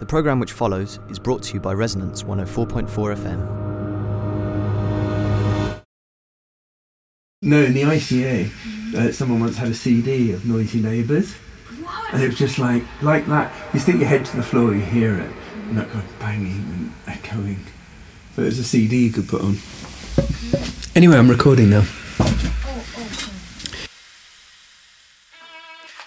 The programme which follows is brought to you by Resonance 104.4 FM. No, in the ICA, uh, someone once had a CD of Noisy Neighbours. And it was just like, like that. You stick your head to the floor, you hear it, and that kind of banging and echoing. So there's a CD you could put on. Anyway, I'm recording now.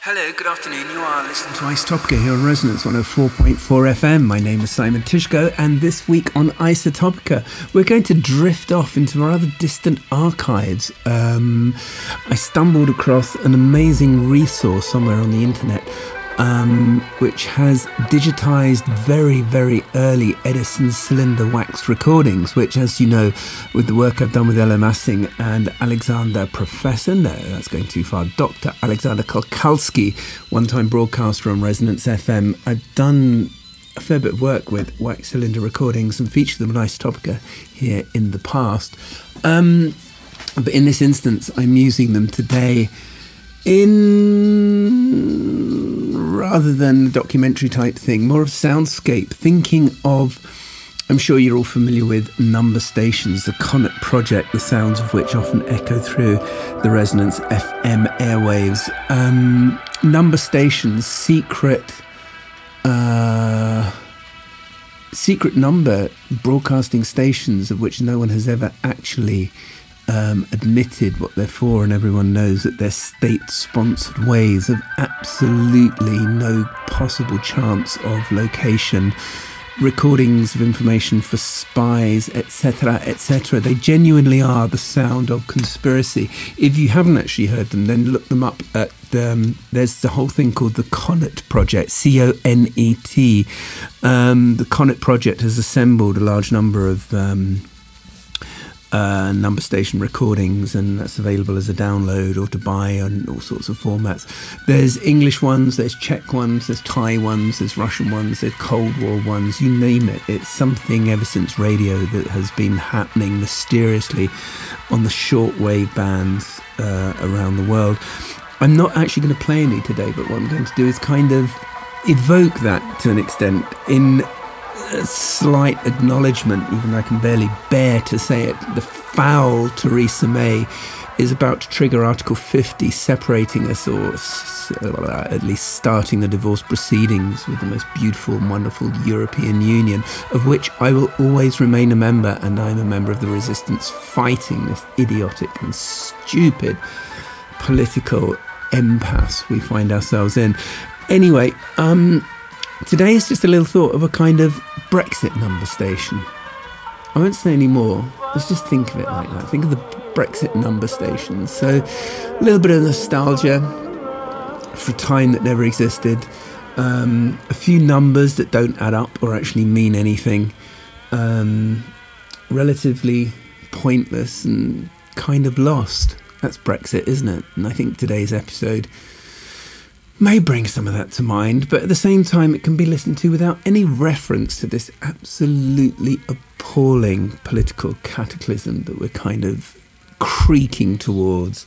Hello, good afternoon. You are listening to Isotopica here on Resonance 104.4 FM. My name is Simon Tyszko, and this week on Isotopica, we're going to drift off into rather distant archives. Um, I stumbled across an amazing resource somewhere on the internet um, which has digitized very, very early Edison cylinder wax recordings, which, as you know, with the work I've done with Ella Massing and Alexander Professor, no, that's going too far, Dr. Alexander Kolkowski, one time broadcaster on Resonance FM, I've done a fair bit of work with wax cylinder recordings and featured them on Isotopica here in the past. Um, but in this instance, I'm using them today in rather than documentary type thing, more of soundscape, thinking of. I'm sure you're all familiar with number stations, the Conet project, the sounds of which often echo through the Resonance FM airwaves. Um, number stations, secret, uh, secret number broadcasting stations of which no one has ever actually um, admitted what they're for, and everyone knows that they're state sponsored ways of absolutely no possible chance of location. Recordings of information for spies, etc., etc. They genuinely are the sound of conspiracy. If you haven't actually heard them, then look them up at um, there's the whole thing called the Conet Project, C O N E T. Um, the Conet Project has assembled a large number of um, uh, number station recordings, and that's available as a download or to buy on all sorts of formats. There's English ones, there's Czech ones, there's Thai ones, there's Russian ones, there's Cold War ones, you name it. It's something ever since radio that has been happening mysteriously on the shortwave bands uh, around the world. I'm not actually going to play any today, but what I'm going to do is kind of evoke that to an extent in a slight acknowledgement, even though I can barely bear to say it. The foul Theresa May is about to trigger Article 50, separating us, or uh, at least starting the divorce proceedings with the most beautiful and wonderful European Union, of which I will always remain a member, and I'm a member of the resistance fighting this idiotic and stupid political impasse we find ourselves in. Anyway, um, Today is just a little thought of a kind of Brexit number station. I won't say any more. Let's just think of it like that. Think of the Brexit number stations. So, a little bit of nostalgia for a time that never existed. Um, a few numbers that don't add up or actually mean anything. Um, relatively pointless and kind of lost. That's Brexit, isn't it? And I think today's episode may bring some of that to mind, but at the same time, it can be listened to without any reference to this absolutely appalling political cataclysm that we're kind of creaking towards.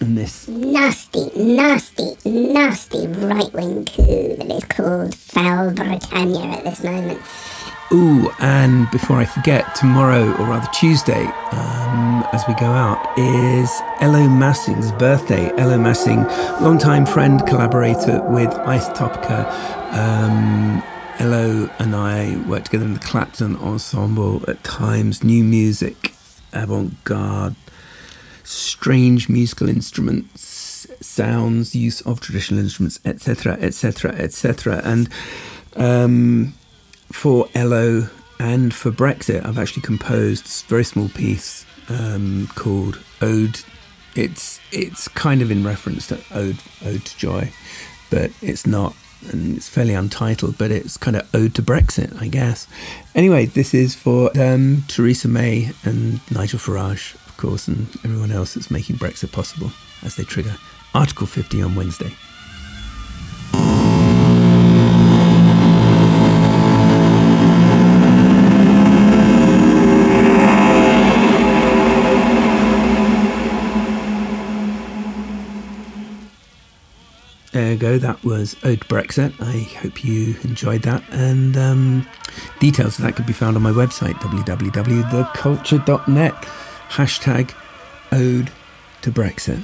And this nasty, nasty, nasty right wing coup that is called Fell Britannia at this moment. Ooh, and before I forget, tomorrow, or rather Tuesday, um, as we go out, is Elo Massing's birthday. Elo Massing, longtime friend, collaborator with Isotopica. Um, Elo and I worked together in the Clapton Ensemble at times, new music, avant garde, strange musical instruments, sounds, use of traditional instruments, etc., etc., etc. And um, for Ello and for Brexit, I've actually composed a very small piece um, called Ode. It's it's kind of in reference to Ode Ode to Joy, but it's not, and it's fairly untitled. But it's kind of Ode to Brexit, I guess. Anyway, this is for um, Theresa May and Nigel Farage, of course, and everyone else that's making Brexit possible as they trigger Article 50 on Wednesday. Ago. That was Ode Brexit. I hope you enjoyed that. And um, details of that could be found on my website, www.theculture.net. Hashtag Ode to Brexit.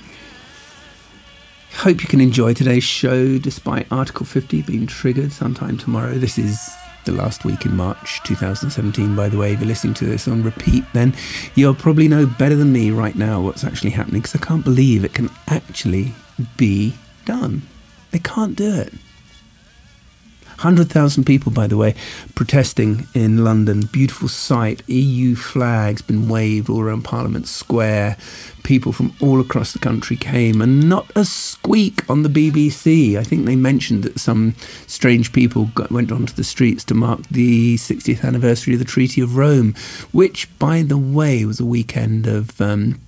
Hope you can enjoy today's show despite Article 50 being triggered sometime tomorrow. This is the last week in March 2017, by the way. If you're listening to this on repeat, then you'll probably know better than me right now what's actually happening because I can't believe it can actually be done. They can't do it. 100,000 people, by the way, protesting in London. Beautiful sight. EU flags been waved all around Parliament Square. People from all across the country came, and not a squeak on the BBC. I think they mentioned that some strange people got, went onto the streets to mark the 60th anniversary of the Treaty of Rome, which, by the way, was a weekend of. Um,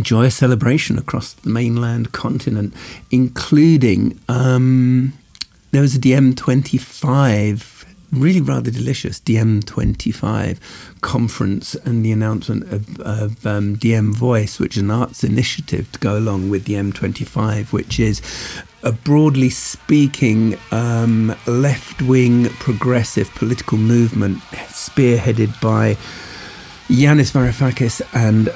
joyous celebration across the mainland continent, including um, there was a DiEM25, really rather delicious DiEM25 conference and the announcement of, of um, DiEM Voice, which is an arts initiative to go along with the M25, which is a broadly speaking um, left wing progressive political movement spearheaded by Yanis Varoufakis and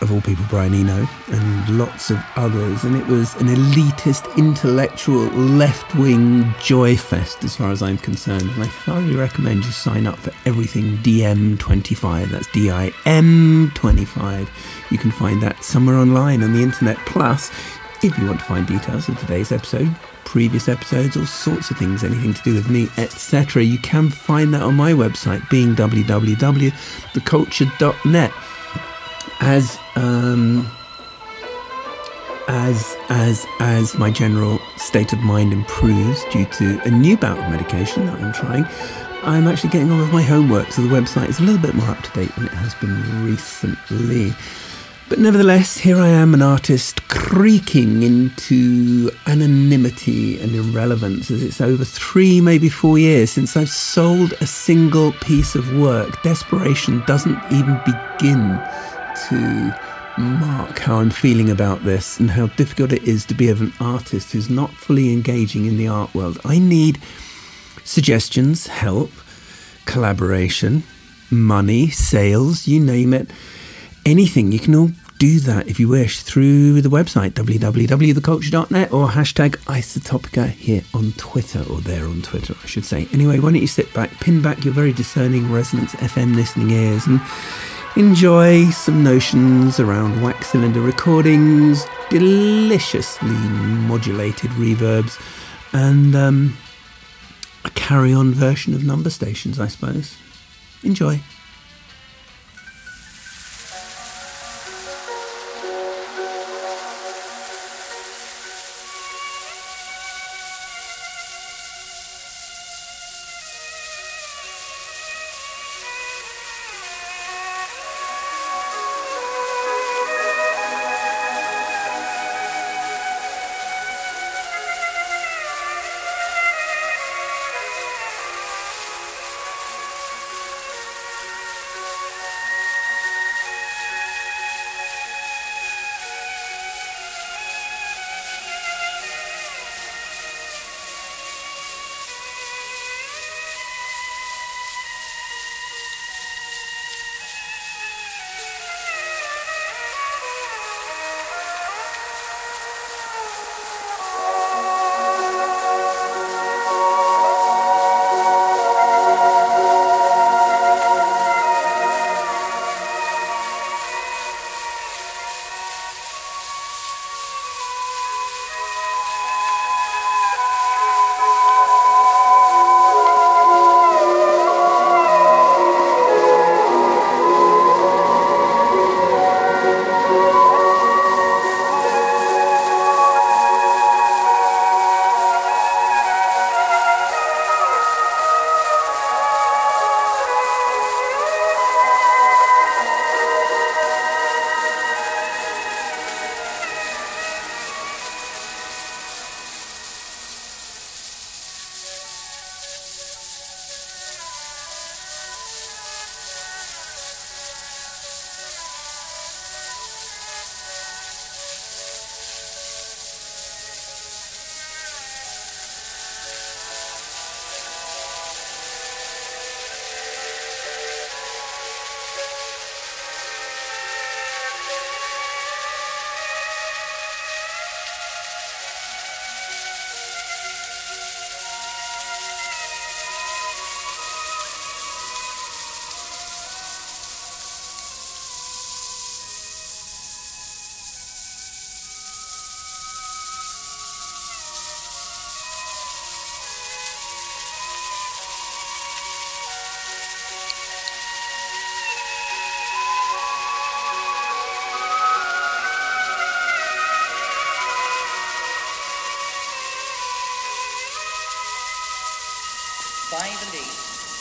of all people, Brian Eno, and lots of others. And it was an elitist, intellectual, left wing joy fest, as far as I'm concerned. And I thoroughly recommend you sign up for everything DiEM25. That's D I M 25. You can find that somewhere online on the internet. Plus, if you want to find details of today's episode, previous episodes, all sorts of things, anything to do with me, etc., you can find that on my website, being www.theculture.net as um, as as as my general state of mind improves due to a new bout of medication that I'm trying, I'm actually getting on with my homework, so the website is a little bit more up to date than it has been recently. But nevertheless, here I am, an artist creaking into anonymity and irrelevance as it's over three, maybe four years since I've sold a single piece of work. Desperation doesn't even begin to mark how I'm feeling about this and how difficult it is to be of an artist who's not fully engaging in the art world. I need suggestions, help, collaboration, money, sales, you name it, anything. You can all do that if you wish through the website www.theculture.net or hashtag isotopica here on Twitter or there on Twitter, I should say. Anyway, why don't you sit back, pin back your very discerning Resonance FM listening ears and enjoy some notions around wax cylinder recordings, deliciously modulated reverbs, and um, a carry on version of number stations, I suppose. Enjoy.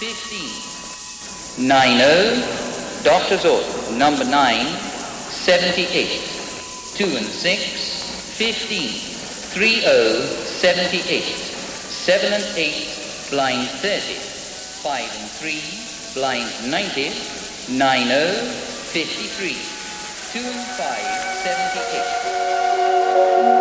8, 15. 90, Doctor's Order, number 9, 78. 2 and 6, 15. 30, 78. 7 and 8, blind 30. 5 and 3, blind 90. 90, 53. 2 and 5, 78.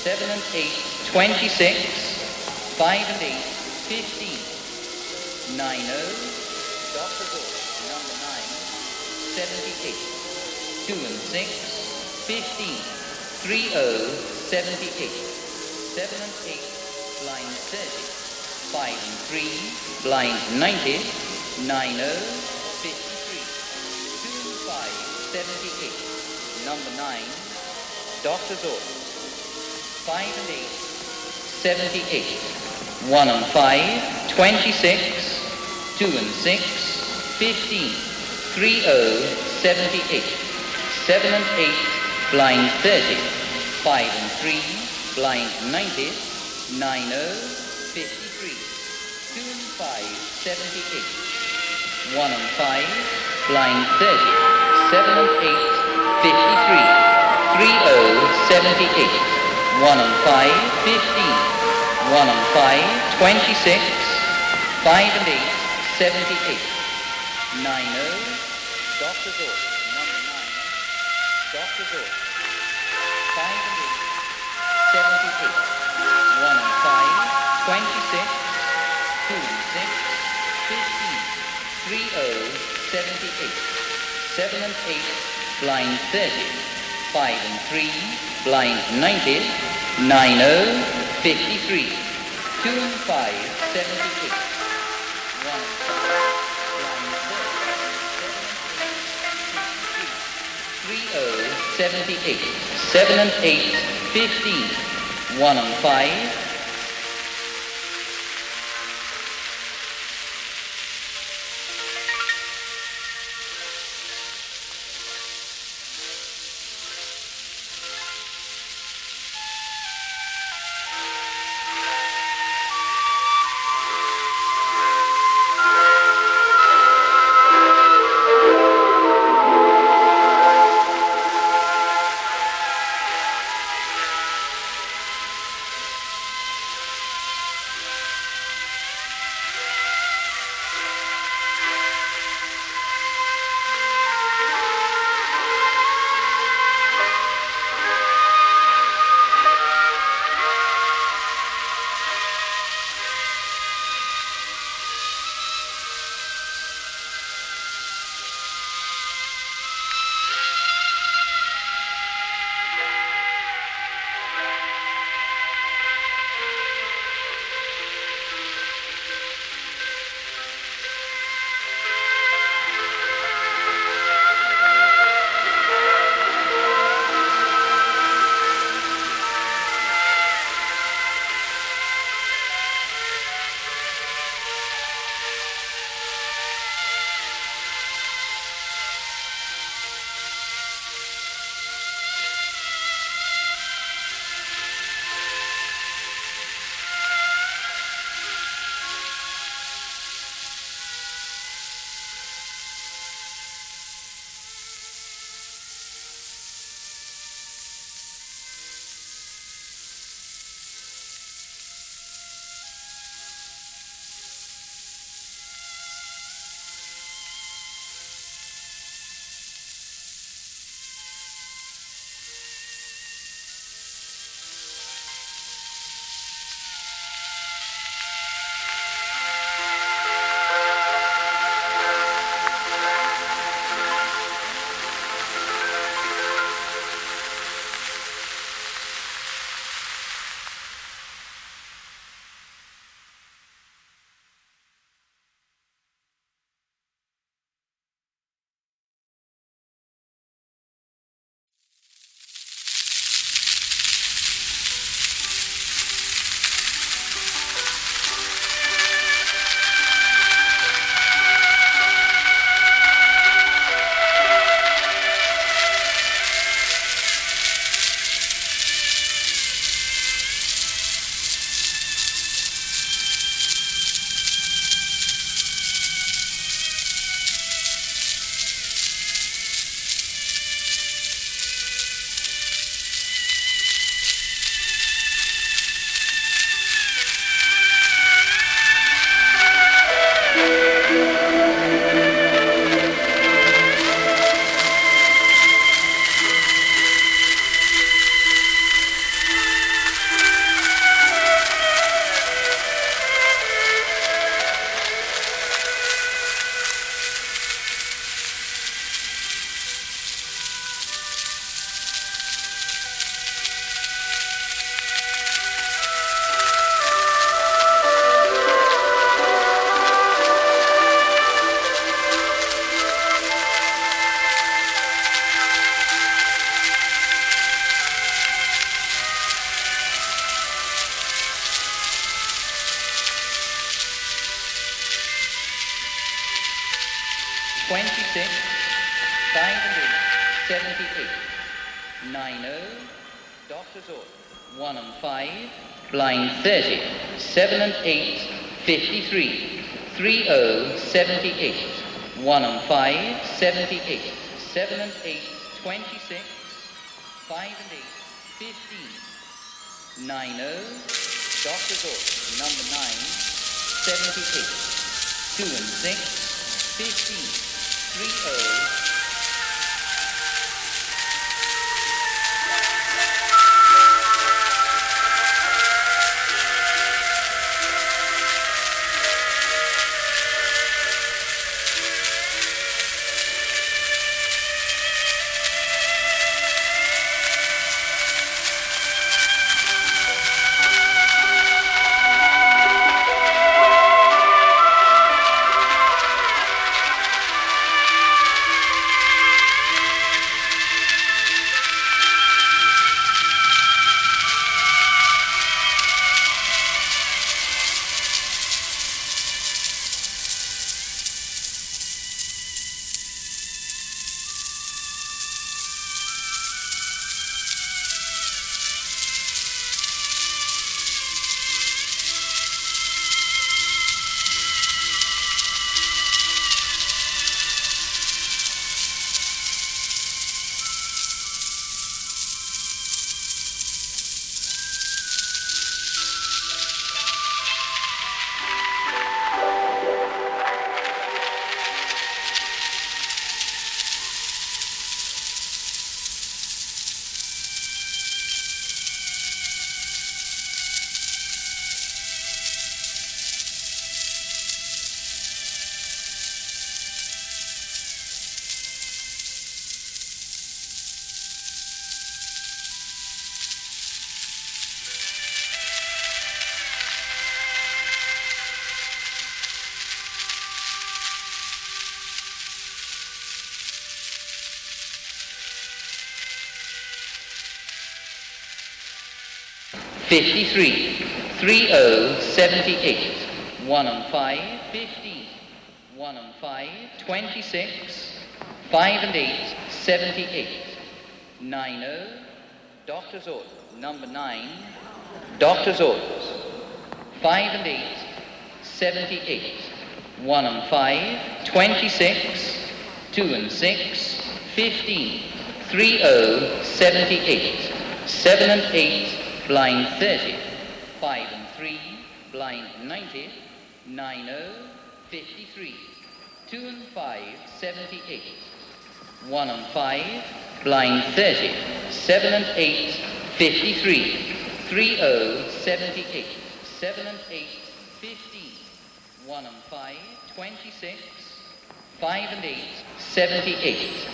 7 and 8, 26, 5 and 8, 15, 9 0, Dr. Gore, number 9, 78, 2 and 6, 15, 3 0, 78, 7 and 8, blind 30, 5 and 3, blind 90, 9 0, number 9, Doctor's Gore. 5 and 8, 78. 1 and 5, 26. 2 and 6, 15. 3 0, 78. 7 and 8, blind 30. 5 and 3, blind 90. 9 0, 53. 2 and 5, 78. 1 and 5, blind 30. 7 and 8, 53. 3 0, 78. 1 and 5, 15. 1 and 5, 26. 5 and 8, 78. 9 0, Dr. Zork, number 9. Dr. Zork. 5 and 8, 78. 1 and 5, 26. 2 and 6, 15. 3 0, 78. 7 and 8, blind 30. 5 and 3, blind 90, 90, 53, 2 and 5, 78, 1 and 5, blind 30, 78, 7 and 8, 15, 1 and 5, blind 30. 7 and 8, 53. 30, 78. 1 and 5, 78. 7 and 8, 26. 5 and 8, 15. 90, Doctor's order. Number 9, 78. 2 and 6, 15. 30, Fifty-three, three oh seventy-eight, one and five, fifteen, one and five, twenty-six, five 26, 5 and eight, seventy-eight, nine oh, doctor's order, number nine, doctor's orders, five and eight, seventy-eight, one and five, twenty-six, two and six, fifteen, three oh, seventy-eight, seven and eight, blind 30, 5 and 3, blind 90, 90, 53, 2 and 5, 78, 1 and 5, blind 30, 7 and 8, 53, 30, 78, 7 and 8, 15, 1 and 5, 26, 5 and 8, 78,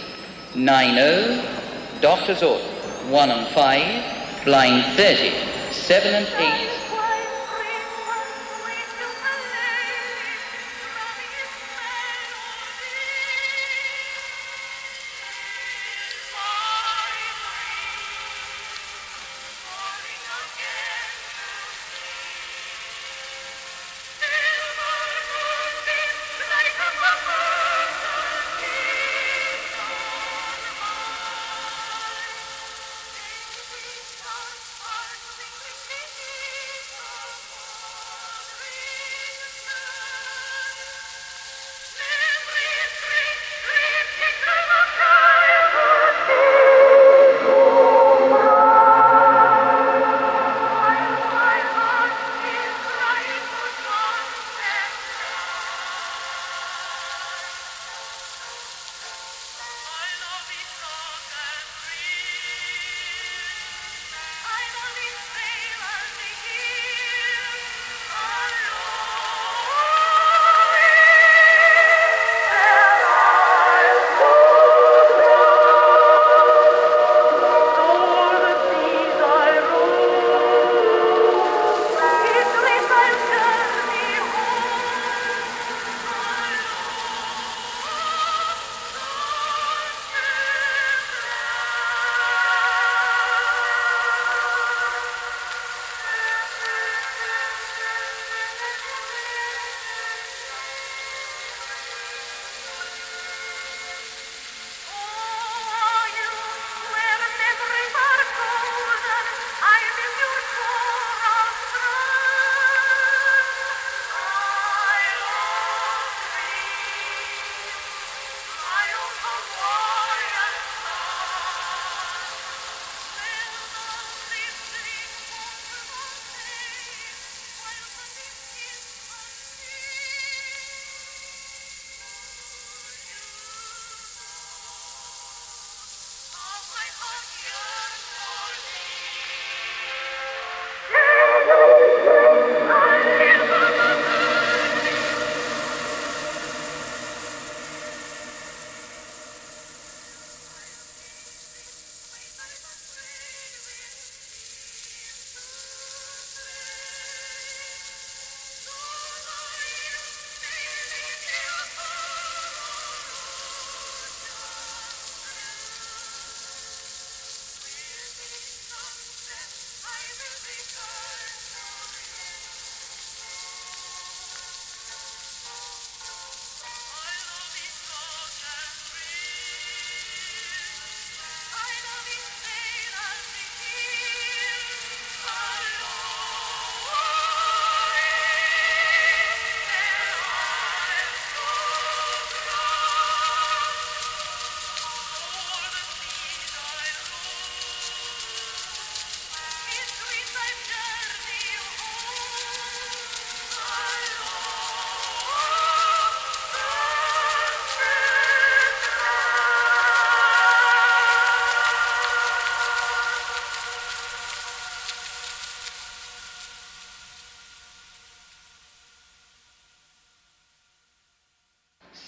90, doctor's order, 1 and 5, blind 30, 7 and 8,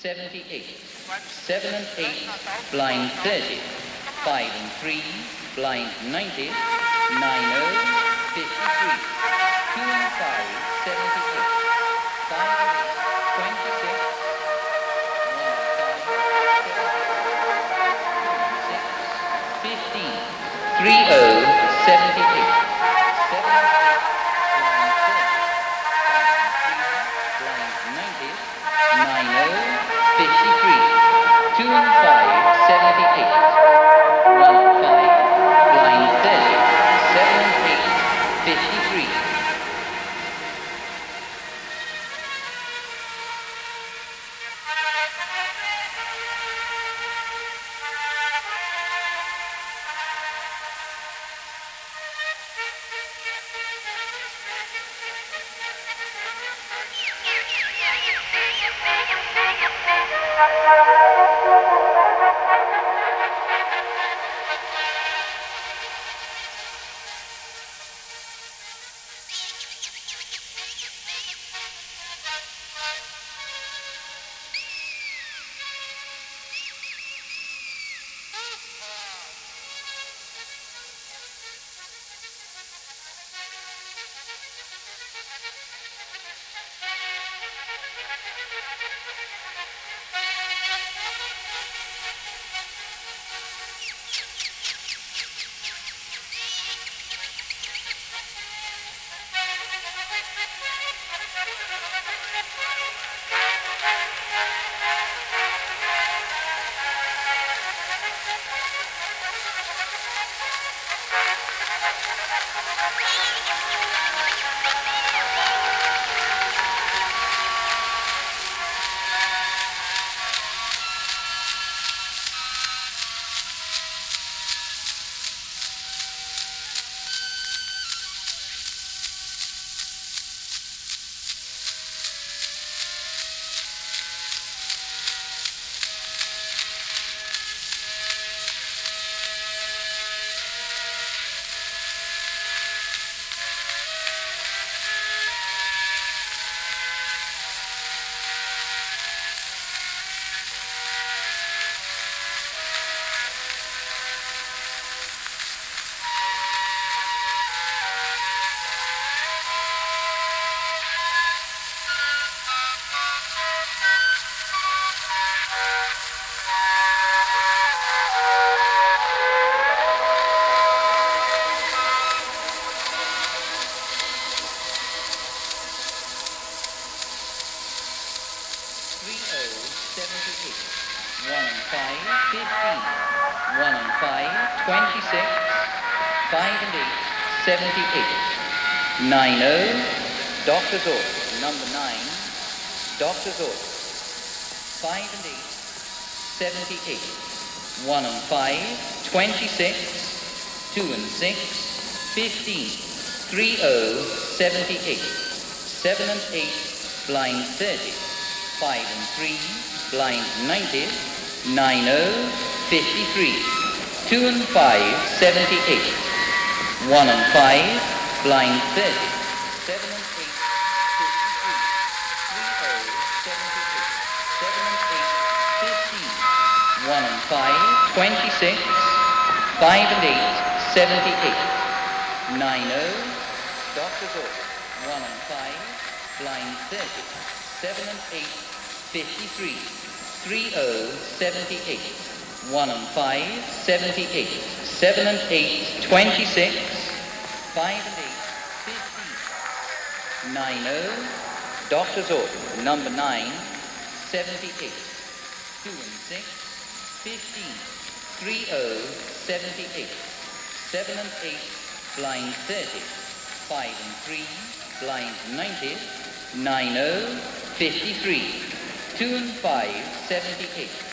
78. 7 and 8, blind 30. 5 and 3, blind 90. 9 0, 53. 2 and 5, 78. 5 and 8, 26. 1 and 5, 78. 15. 3 0, 78. 5, 78. Doctor's order. Number nine, Doctor's order. Five and eight, seventy-eight. One and five, twenty-six. Two and six, fifteen. Three oh, seventy-eight. Seven and eight, blind thirty. Five and three, blind ninety. Nine oh, fifty-three. Two and five, seventy-eight. One and five, blind thirty. Seven 5, 26, 5 and 8, 78. 9 0, Doctor's Order, 1 and 5, blind 30, 7 and 8, 53. 3 0, 78. 1 and 5, 78. 7 and 8, 26. 5 and 8, 15. 9 0, Doctor's Order, number 9, 78. 2 and 6. 15, 30, 78, 7 and 8, blind 30, 5 and 3, blind 90, 90, 53, 2 and 5, 78.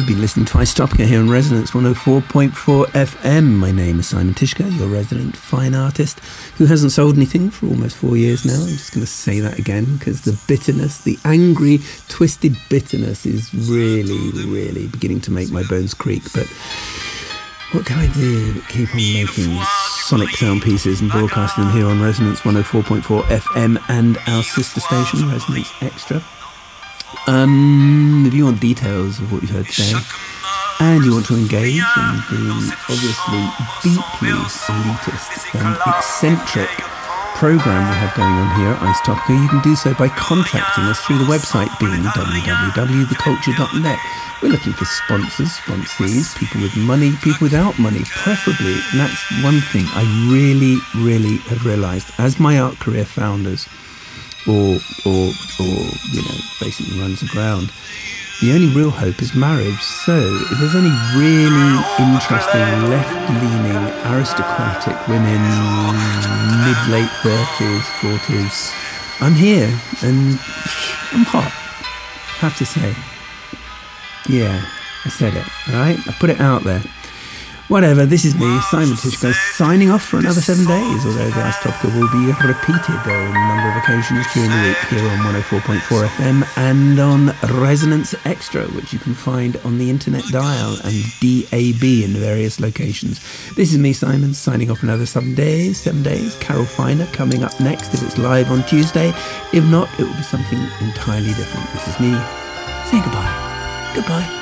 You've been listening to Istopia here on Resonance 104.4 FM. My name is Simon Tyszko, your resident fine artist who hasn't sold anything for almost four years now. I'm just going to say that again because the bitterness, the angry, twisted bitterness is really, really beginning to make my bones creak. But what can I do but keep on making sonic sound pieces and broadcasting them here on Resonance 104.4 FM and our sister station, Resonance Extra? Um, if you want details of what you've heard today, and you want to engage in the obviously deeply elitist and eccentric program we have going on here at Ice Topica, you can do so by contacting us through the website being www.theculture.net. We're looking for sponsors, sponsees, people with money, people without money, preferably. And that's one thing I really, really have realised as my art career founders or or or you know basically runs aground. The only real hope is marriage. So if there's any really interesting left-leaning aristocratic women, mid late thirties, forties, I'm here and I'm hot. Have to say, yeah, I said it. Right, I put it out there. Whatever, this is me, Simon Tyszko, signing off for another seven days, although the Ice Topica will be repeated on a number of occasions during the week here on 104.4 FM and on Resonance Extra, which you can find on the internet dial and DAB in various locations. This is me, Simon, signing off another seven days, seven days. Carol Finer coming up next if it's live on Tuesday. If not, it will be something entirely different. This is me. Say goodbye. Goodbye.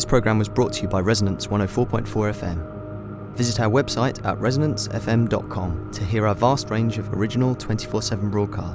This program was brought to you by Resonance 104.4 FM. Visit our website at resonancefm.com to hear our vast range of original 24 7 broadcasts.